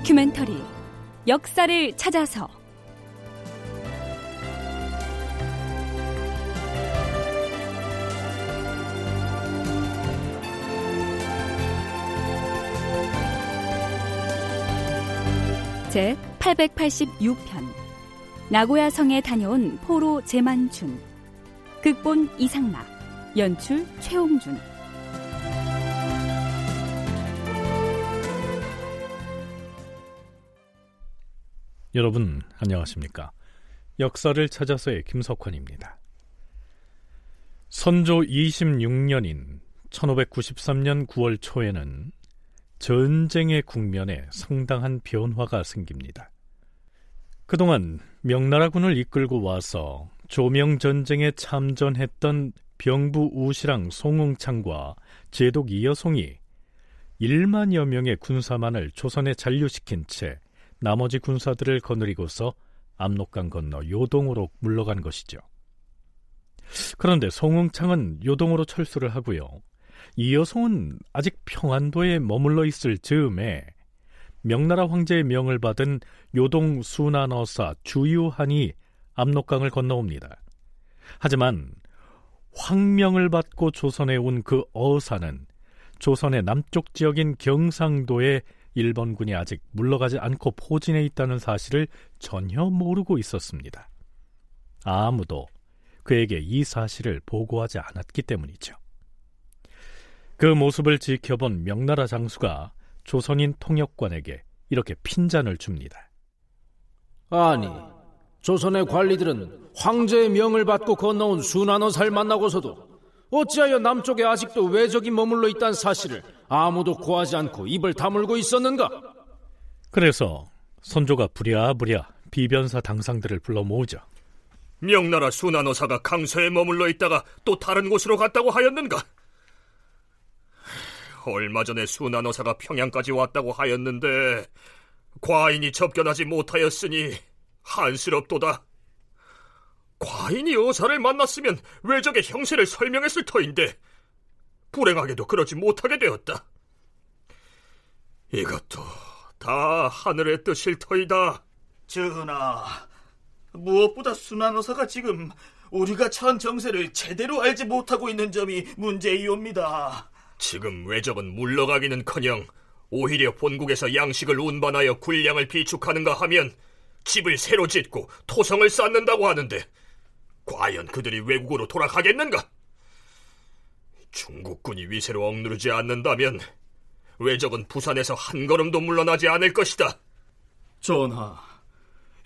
다큐멘터리 역사를 찾아서. 제 886편 나고야 성에 다녀온 포로 제만준 극본 이상락 연출 최홍준 여러분 안녕하십니까? 역사를 찾아서의 김석환입니다. 선조 26년인 1593년 9월 초에는 전쟁의 국면에 상당한 변화가 생깁니다. 그동안 명나라군을 이끌고 와서 조명 전쟁에 참전했던 병부 우시랑 송웅창과 제독 이여송이 1만여 명의 군사만을 조선에 잔류시킨 채 나머지 군사들을 거느리고서 압록강 건너 요동으로 물러간 것이죠. 그런데 송웅창은 요동으로 철수를 하고요. 이여송은 아직 평안도에 머물러 있을 즈음에 명나라 황제의 명을 받은 요동 순안어사 주유한이 압록강을 건너옵니다. 하지만 황명을 받고 조선에 온 그 어사는 조선의 남쪽 지역인 경상도에 일본군이 아직 물러가지 않고 포진해 있다는 사실을 전혀 모르고 있었습니다. 아무도 그에게 이 사실을 보고하지 않았기 때문이죠. 그 모습을 지켜본 명나라 장수가 조선인 통역관에게 이렇게 핀잔을 줍니다. 아니, 조선의 관리들은 황제의 명을 받고 건너온 순환어사를 만나고서도 어찌하여 남쪽에 아직도 외적이 머물러 있다는 사실을 아무도 고하지 않고 입을 다물고 있었는가? 그래서 선조가 부랴부랴 비변사 당상들을 불러 모으자. 명나라 순환어사가 강서에 머물러 있다가 또 다른 곳으로 갔다고 하였는가? 얼마 전에 순환어사가 평양까지 왔다고 하였는데 과인이 접견하지 못하였으니 한스럽도다. 과인이 어사를 만났으면 외적의 형세를 설명했을 터인데 불행하게도 그러지 못하게 되었다. 이것도 다 하늘의 뜻일 터이다. 전하, 무엇보다 순환어사가 지금 우리가 처한 정세를 제대로 알지 못하고 있는 점이 문제이옵니다. 지금 외적은 물러가기는커녕 오히려 본국에서 양식을 운반하여 군량을 비축하는가 하면 집을 새로 짓고 토성을 쌓는다고 하는데 과연 그들이 외국으로 돌아가겠는가? 중국군이 위세로 억누르지 않는다면 외적은 부산에서 한 걸음도 물러나지 않을 것이다. 전하,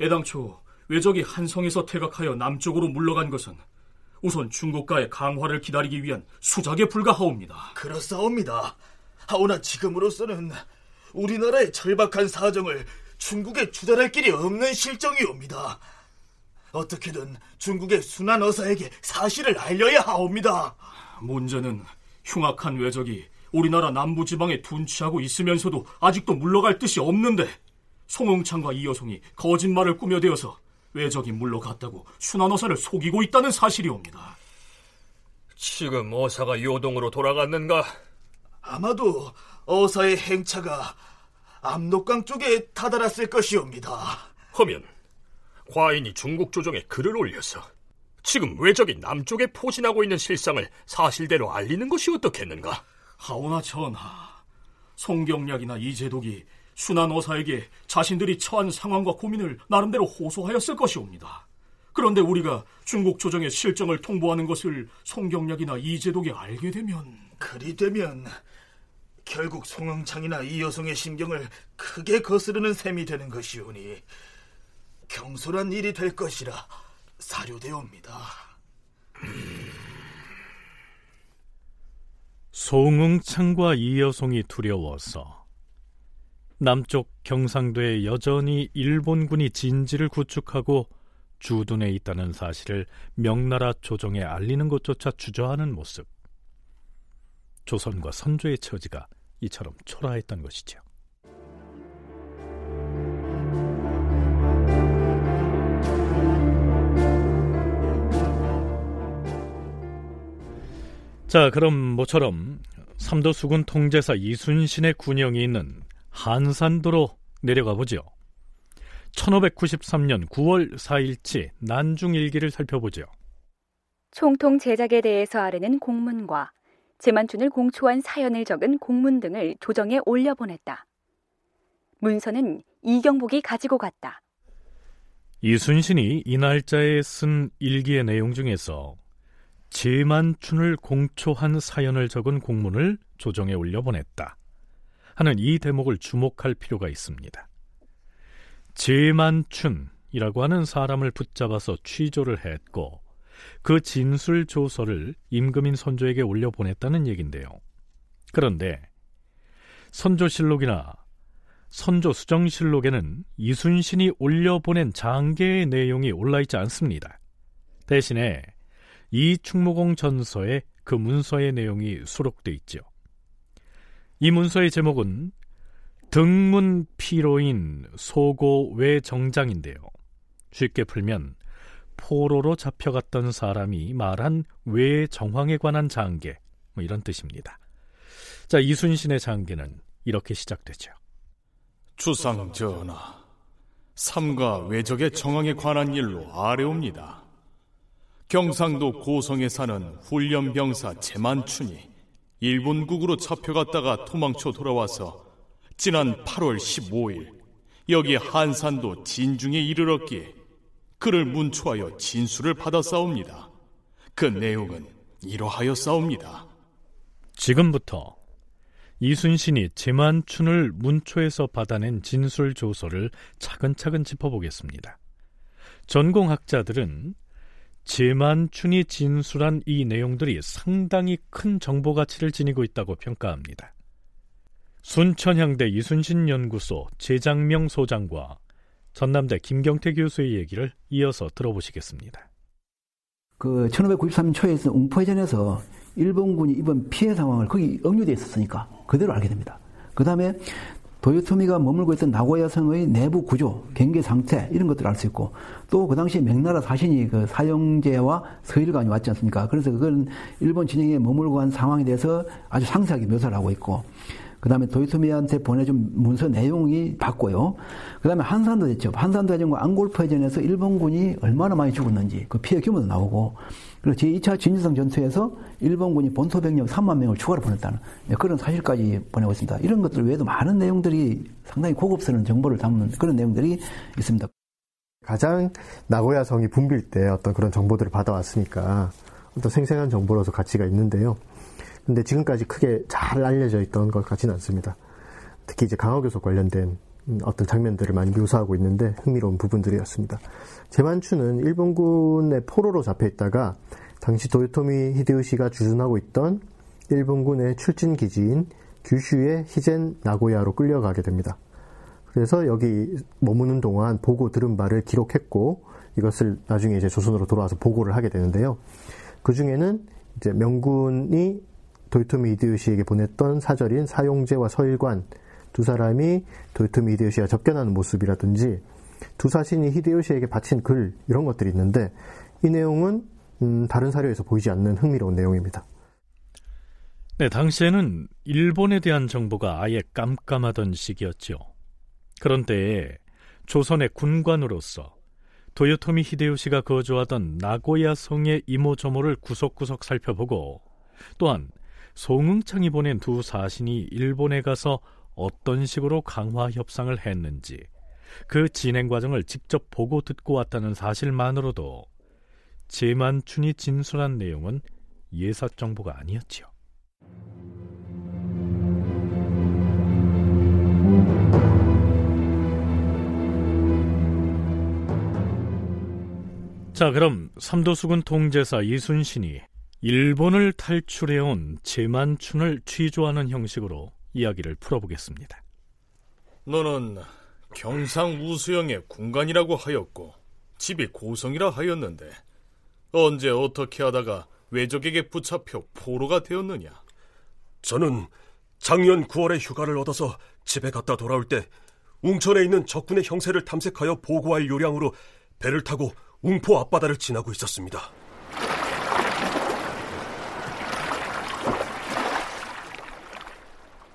애당초 외적이 한성에서 퇴각하여 남쪽으로 물러간 것은 우선 중국과의 강화를 기다리기 위한 수작에 불과하옵니다. 그렇사옵니다. 하오나 지금으로서는 우리나라의 절박한 사정을 중국에 주달할 길이 없는 실정이옵니다. 어떻게든 중국의 순환 어사에게 사실을 알려야 하옵니다. 문제는 흉악한 외적이 우리나라 남부 지방에 둔치하고 있으면서도 아직도 물러갈 뜻이 없는데 송홍창과 이여송이 거짓말을 꾸며대어서 외적이 물러갔다고 순환 어사를 속이고 있다는 사실이옵니다. 지금 어사가 요동으로 돌아갔는가? 아마도 어사의 행차가 압록강 쪽에 다다랐을 것이옵니다. 하면 과인이 중국 조정에 글을 올려서 지금 외적이 남쪽에 포진하고 있는 실상을 사실대로 알리는 것이 어떻겠는가? 하오나 전하, 송경략이나 이재독이 순환어사에게 자신들이 처한 상황과 고민을 나름대로 호소하였을 것이옵니다. 그런데 우리가 중국 조정의 실정을 통보하는 것을 송경략이나 이재독이 알게 되면 그리 되면 결국 송영창이나 이 여성의 심경을 크게 거스르는 셈이 되는 것이오니 경솔한 일이 될 것이라 사료되옵니다. 송응창과 이여송이 두려워서 남쪽 경상도에 여전히 일본군이 진지를 구축하고 주둔해 있다는 사실을 명나라 조정에 알리는 것조차 주저하는 모습. 조선과 선조의 처지가 이처럼 초라했던 것이죠. 자, 그럼 모처럼 삼도 수군 통제사 이순신의 군영이 있는 한산도로 내려가 보죠. 1593년 9월 4일치 난중일기를 살펴보죠. 총통 제작에 대해서 아뢰는 공문과 제만춘을 공초한 사연을 적은 공문 등을 조정에 올려보냈다. 문서는 이경복이 가지고 갔다. 이순신이 이 날짜에 쓴 일기의 내용 중에서 제만춘을 공초한 사연을 적은 공문을 조정에 올려보냈다. 하는 이 대목을 주목할 필요가 있습니다. 제만춘이라고 하는 사람을 붙잡아서 취조를 했고 그 진술 조서를 임금인 선조에게 올려 보냈다는 얘긴데요. 그런데 선조실록이나 선조 수정실록에는 이순신이 올려 보낸 장계의 내용이 올라 있지 않습니다. 대신에 이 충무공 전서에 그 문서의 내용이 수록돼 있죠. 이 문서의 제목은 등문 피로인 소고 외정장인데요. 쉽게 풀면 포로로 잡혀갔던 사람이 말한 외정황에 관한 장계 뭐 이런 뜻입니다. 자 이순신의 장계는 이렇게 시작되죠. 주상 전하, 삼가 외적의 정황에 관한 일로 아뢰옵니다. 경상도 고성에 사는 훈련병사 제만춘이 일본국으로 잡혀갔다가 도망쳐 돌아와서 지난 8월 15일 여기 한산도 진중에 이르렀기에 그를 문초하여 진술을 받아 싸웁니다. 그 내용은 이러하여 싸웁니다. 지금부터 이순신이 제만춘을 문초에서 받아낸 진술 조서를 차근차근 짚어보겠습니다. 전공학자들은 제만춘이 진술한 이 내용들이 상당히 큰 정보 가치를 지니고 있다고 평가합니다. 순천향대 이순신 연구소 재장명 소장과 전남대 김경태 교수의 얘기를 이어서 들어보시겠습니다. 그 1593년 초에 있 웅포해전에서 일본군이 입은 피해 상황을 거기 억류되어 있었으니까 그대로 알게 됩니다. 그 다음에 도요토미가 머물고 있던 나고야 성의 내부 구조, 경계 상태 이런 것들을 알 수 있고 또 그 당시에 명나라 사신이 그 사형제와 서일관이 왔지 않습니까? 그래서 그건 일본 진영에 머물고 한 상황에 대해서 아주 상세하게 묘사를 하고 있고 그 다음에 도요토미한테 보내준 문서 내용이 봤고요. 그 다음에 한산도 됐죠. 한산도 해전과 안골프 해전에서 일본군이 얼마나 많이 죽었는지 그 피해 규모도 나오고 그리고 제2차 진주성 전투에서 일본군이 본토 병력 3만 명을 추가로 보냈다는 그런 사실까지 보내고 있습니다. 이런 것들 외에도 많은 내용들이 상당히 고급스러운 정보를 담는 그런 내용들이 있습니다. 가장 나고야 성이 붐빌 때 어떤 그런 정보들을 받아왔으니까 어떤 생생한 정보로서 가치가 있는데요. 근데 지금까지 크게 잘 알려져 있던 것 같지는 않습니다. 특히 이제 강화교섭 관련된 어떤 장면들을 많이 묘사하고 있는데 흥미로운 부분들이었습니다. 제만추는 일본군의 포로로 잡혀 있다가 당시 도요토미 히데요시가 주둔하고 있던 일본군의 출진 기지인 규슈의 히젠 나고야로 끌려가게 됩니다. 그래서 여기 머무는 동안 보고 들은 바를 기록했고 이것을 나중에 이제 조선으로 돌아와서 보고를 하게 되는데요. 그 중에는 이제 명군이 도요토미 이데요시에게 보냈던 사절인 사용제와 서일관 두 사람이 도요토미 히데요시와 접견하는 모습이라든지 두 사신이 히데요시에게 바친 글 이런 것들이 있는데 이 내용은 음, 다른 사료에서 보이지 않는 흥미로운 내용입니다. 네, 당시에는 일본에 대한 정보가 아예 깜깜하던 시기였죠. 그런 때에 조선의 군관으로서 도요토미 히데요시가 거주하던 나고야 성의 이모저모를 구석구석 살펴보고 또한 송응창이 보낸 두 사신이 일본에 가서 어떤 식으로 강화 협상을 했는지 그 진행 과정을 직접 보고 듣고 왔다는 사실만으로도 제만춘이 진술한 내용은 예사 정보가 아니었지요. 자, 그럼 삼도수군 통제사 이순신이 일본을 탈출해온 제만춘을 취조하는 형식으로 이야기를 풀어보겠습니다. 너는 경상 우수영의 군관이라고 하였고 집이 고성이라 하였는데 언제 어떻게 하다가 외적에게 붙잡혀 포로가 되었느냐? 저는 작년 9월에 휴가를 얻어서 집에 갔다 돌아올 때 웅천에 있는 적군의 형세를 탐색하여 보고할 요량으로 배를 타고 웅포 앞바다를 지나고 있었습니다.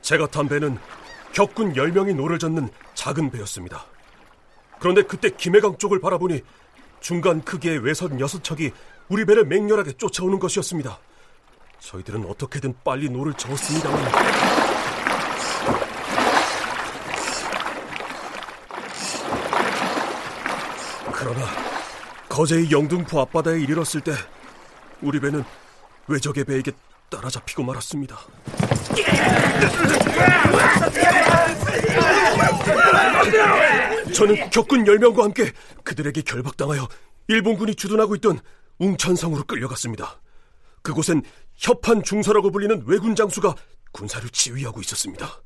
제가 탄 배는 격군 10명이 노를 젓는 작은 배였습니다. 그런데 그때 김해강 쪽을 바라보니 중간 크기의 왜선 6척이 우리 배를 맹렬하게 쫓아오는 것이었습니다. 저희들은 어떻게든 빨리 노를 저었습니다만 그러나 거제의 영등포 앞바다에 이르렀을 때 우리 배는 외적의 배에게 따라잡히고 말았습니다. 저는 격군 10명과 함께 그들에게 결박당하여 일본군이 주둔하고 있던 웅천성으로 끌려갔습니다. 그곳엔 협한 중서라고 불리는 왜군 장수가 군사를 지휘하고 있었습니다.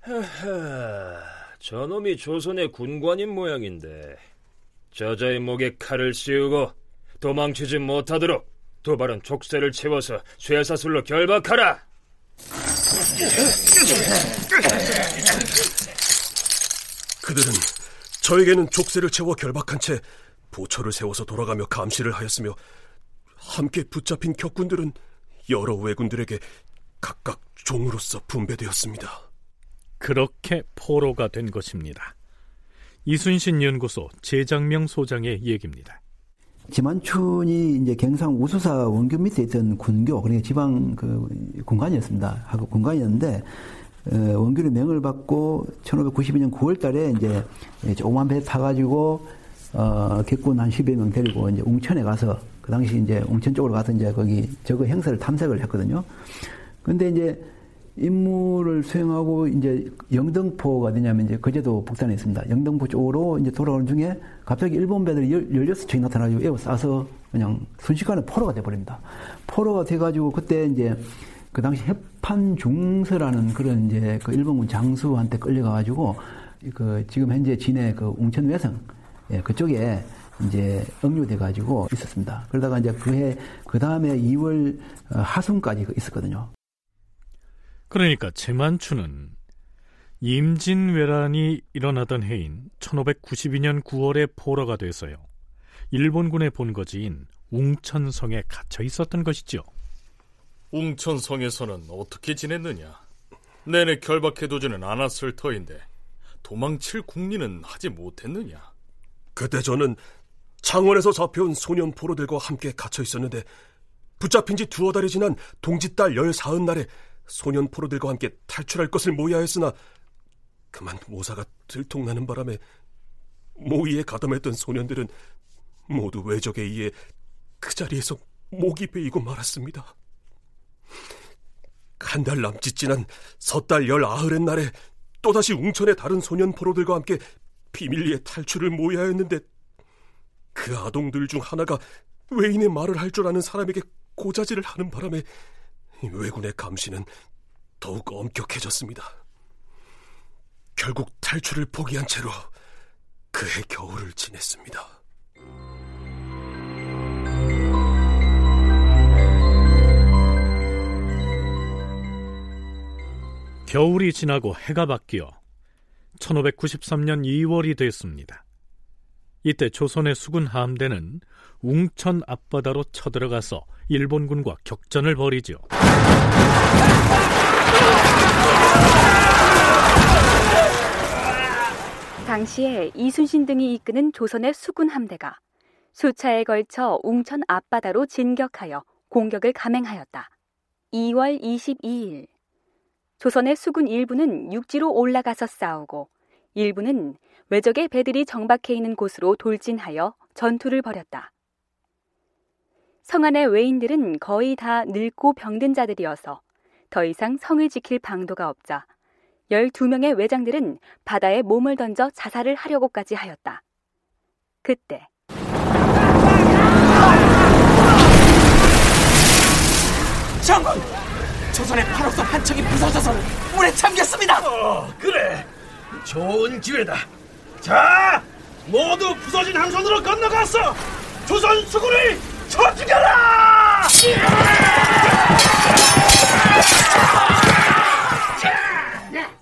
하하, 저놈이 조선의 군관인 모양인데 저자의 목에 칼을 씌우고 도망치지 못하도록 도발은 족쇄를 채워서 쇠사슬로 결박하라. 그들은 저에게는 족쇄를 채워 결박한 채 보초를 세워서 돌아가며 감시를 하였으며 함께 붙잡힌 격군들은 여러 왜군들에게 각각 종으로서 분배되었습니다. 그렇게 포로가 된 것입니다. 이순신 연구소 재장명 소장의 얘기입니다. 지만춘이 이제 경상 우수사 원교 밑에 있던 군교, 그러니까 지방 그 군관이었습니다. 하고 군관이었는데 어, 원교의 명을 받고 1592년 9월 달에 이제 조그만 배 타가지고 어, 객군 한 10여 명 데리고 이제 웅천에 가서 그 당시 이제 웅천 쪽으로 가서 이제 거기 저거 행사를 탐색을 했거든요. 근데 이제 임무를 수행하고 이제 영등포가 어디냐면 이제 거제도 북산에 있습니다. 영등포 쪽으로 이제 돌아오는 중에 갑자기 일본 배들이 16척이 나타나가지고 에워싸서 그냥 순식간에 포로가 돼버립니다. 포로가 돼가지고 그때 이제 그 당시 해판 중서라는 그런 이제 그 일본군 장수한테 끌려가가지고 그 지금 현재 진해 그 웅천 외성 예, 그쪽에 이제 억류돼가지고 있었습니다. 그러다가 이제 그해 그 다음에 2월 하순까지 있었거든요. 그러니까 제만추는 임진왜란이 일어나던 해인 1592년 9월에 포로가 돼서요. 일본군의 본거지인 웅천성에 갇혀 있었던 것이죠. 웅천성에서는 어떻게 지냈느냐? 내내 결박해두지는 않았을 터인데 도망칠 국리는 하지 못했느냐? 그때 저는 창원에서 잡혀온 소년 포로들과 함께 갇혀 있었는데 붙잡힌 지 두어 달이 지난 동짓달 열 사흔 날에 소년 포로들과 함께 탈출할 것을 모의하였으나 그만 모사가 들통나는 바람에 모의에 가담했던 소년들은 모두 외적에 의해 그 자리에서 목이 베이고 말았습니다. 한 달 남짓 지난 섣달 열 아흔의 날에 또다시 웅천의 다른 소년 포로들과 함께 비밀리에 탈출을 모의하였는데 그 아동들 중 하나가 외인의 말을 할 줄 아는 사람에게 고자질을 하는 바람에 왜군의 감시는 더욱 엄격해졌습니다. 결국 탈출을 포기한 채로 그해 겨울을 지냈습니다. 겨울이 지나고 해가 바뀌어 1593년 2월이 됐습니다. 이때 조선의 수군 함대는 웅천 앞바다로 쳐들어가서 일본군과 격전을 벌이죠. 당시에 이순신 등이 이끄는 조선의 수군 함대가 수차에 걸쳐 웅천 앞바다로 진격하여 공격을 감행하였다. 2월 22일 조선의 수군 일부는 육지로 올라가서 싸우고 일부는 외적의 배들이 정박해 있는 곳으로 돌진하여 전투를 벌였다. 성 안의 외인들은 거의 다 늙고 병든 자들이어서 더 이상 성을 지킬 방도가 없자 12명의 외장들은 바다에 몸을 던져 자살을 하려고까지 하였다. 그때 장군! 조선의 팔옥선 한 척이 부서져서 물에 잠겼습니다! 어, 그래. 좋은 기회다. 자, 모두 부서진 함선으로 건너가서 조선 수군을 쳐 죽여라!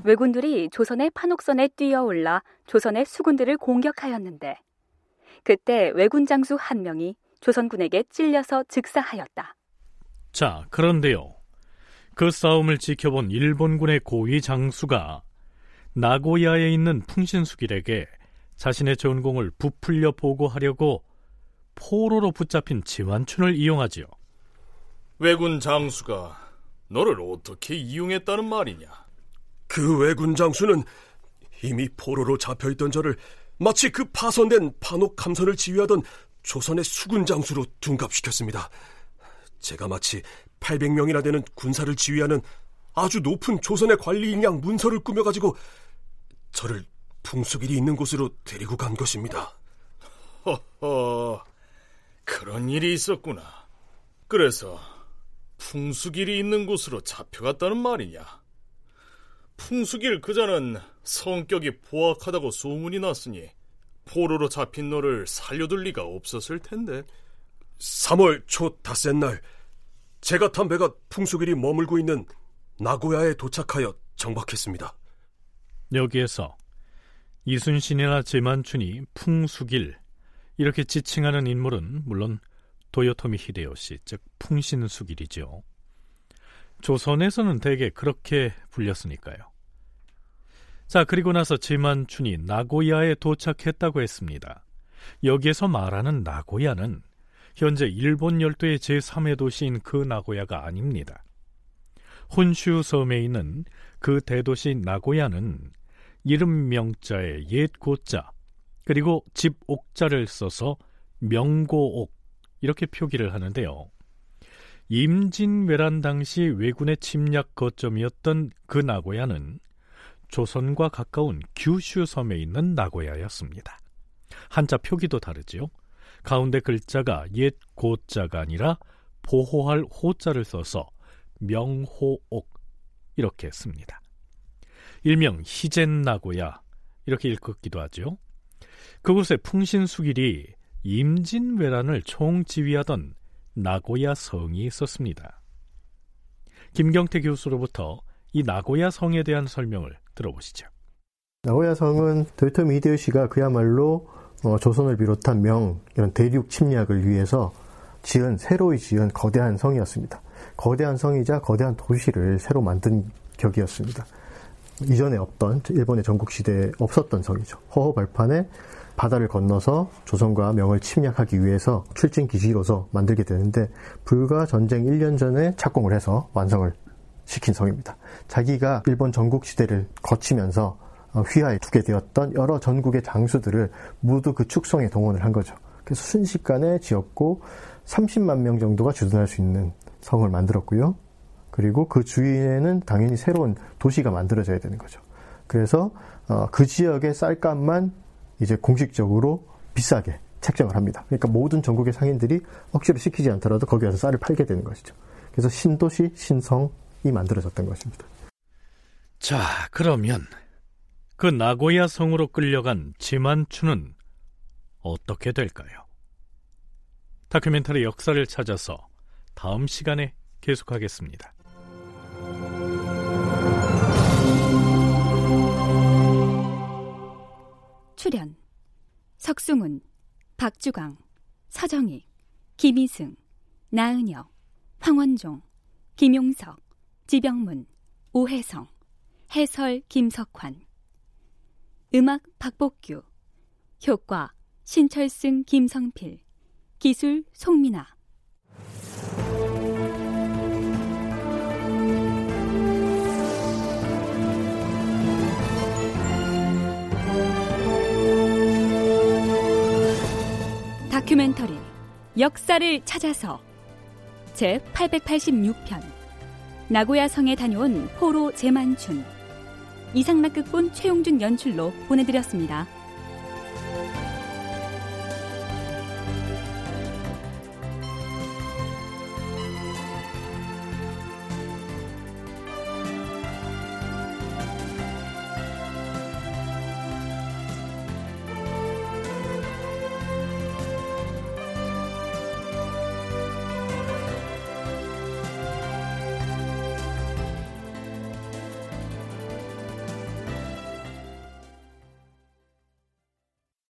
왜군들이 조선의 판옥선에 뛰어올라 조선의 수군들을 공격하였는데 그때 왜군 장수 한 명이 조선군에게 찔려서 즉사하였다. 자, 그런데요. 그 싸움을 지켜본 일본군의 고위 장수가 나고야에 있는 풍신수길에게 자신의 전공을 부풀려 보고하려고 포로로 붙잡힌 지완춘을 이용하지요. 왜군 장수가 너를 어떻게 이용했다는 말이냐? 그 왜군 장수는 이미 포로로 잡혀있던 저를 마치 그 파손된 판옥 감선을 지휘하던 조선의 수군 장수로 둔갑시켰습니다. 제가 마치 800명이나 되는 군사를 지휘하는 아주 높은 조선의 관리 인 양 문서를 꾸며가지고 저를 풍수길이 있는 곳으로 데리고 간 것입니다. 허허, 그런 일이 있었구나. 그래서 풍수길이 있는 곳으로 잡혀갔다는 말이냐? 풍수길 그자는 성격이 포악하다고 소문이 났으니 포로로 잡힌 너를 살려둘 리가 없었을 텐데. 3월 초 닷새 날 제가 탄 배가 풍수길이 머물고 있는 나고야에 도착하여 정박했습니다. 여기에서 이순신이나 제만춘이 풍수길 이렇게 지칭하는 인물은 물론 도요토미 히데요시 즉 풍신수길이죠. 조선에서는 대개 그렇게 불렸으니까요. 자 그리고 나서 제만춘이 나고야에 도착했다고 했습니다. 여기에서 말하는 나고야는 현재 일본 열도의 제3의 도시인 그 나고야가 아닙니다. 혼슈 섬에 있는 그 대도시 나고야는 이름 명자에 옛 고자 그리고 집 옥자를 써서 명고옥 이렇게 표기를 하는데요. 임진왜란 당시 왜군의 침략 거점이었던 그 나고야는 조선과 가까운 규슈 섬에 있는 나고야였습니다. 한자 표기도 다르지요. 가운데 글자가 옛 고자가 아니라 보호할 호자를 써서 명호옥 이렇게 씁니다. 일명 희젠나고야 이렇게 읽기도 하죠. 그곳에 풍신수길이 임진왜란을 총지휘하던 나고야 성이 있었습니다. 김경태 교수로부터 이 나고야 성에 대한 설명을 들어보시죠. 나고야 성은 도요토미 히데요시가 그야말로 어, 조선을 비롯한 명 이런 대륙 침략을 위해서 지은 새로이 지은 거대한 성이었습니다. 거대한 성이자 거대한 도시를 새로 만든 격이었습니다. 이전에 없던 일본의 전국 시대에 없었던 성이죠. 허허 발판에 바다를 건너서 조선과 명을 침략하기 위해서 출진 기지로서 만들게 되는데 불과 전쟁 1년 전에 착공을 해서 완성을 시킨 성입니다. 자기가 일본 전국 시대를 거치면서 어, 휘하에 두게 되었던 여러 전국의 장수들을 모두 그 축성에 동원을 한 거죠. 그래서 순식간에 지었고 30만 명 정도가 주둔할 수 있는 성을 만들었고요. 그리고 그 주위에는 당연히 새로운 도시가 만들어져야 되는 거죠. 그래서 어, 그 지역의 쌀값만 이제 공식적으로 비싸게 책정을 합니다. 그러니까 모든 전국의 상인들이 억지로 시키지 않더라도 거기 가서 쌀을 팔게 되는 것이죠. 그래서 신도시, 신성이 만들어졌던 것입니다. 자, 그러면 그 나고야 성으로 끌려간 지만추는 어떻게 될까요? 다큐멘터리 역사를 찾아서 다음 시간에 계속하겠습니다. 출연 석승훈, 박주광, 서정희, 김희승, 나은혁, 황원종, 김용석, 지병문, 오혜성, 해설 김석환. 음악 박복규. 효과 신철승 김성필. 기술 송민아 다큐멘터리 역사를 찾아서 제 886편 나고야 성에 다녀온 포로 제만춘 이상락극본 최용준 연출로 보내드렸습니다.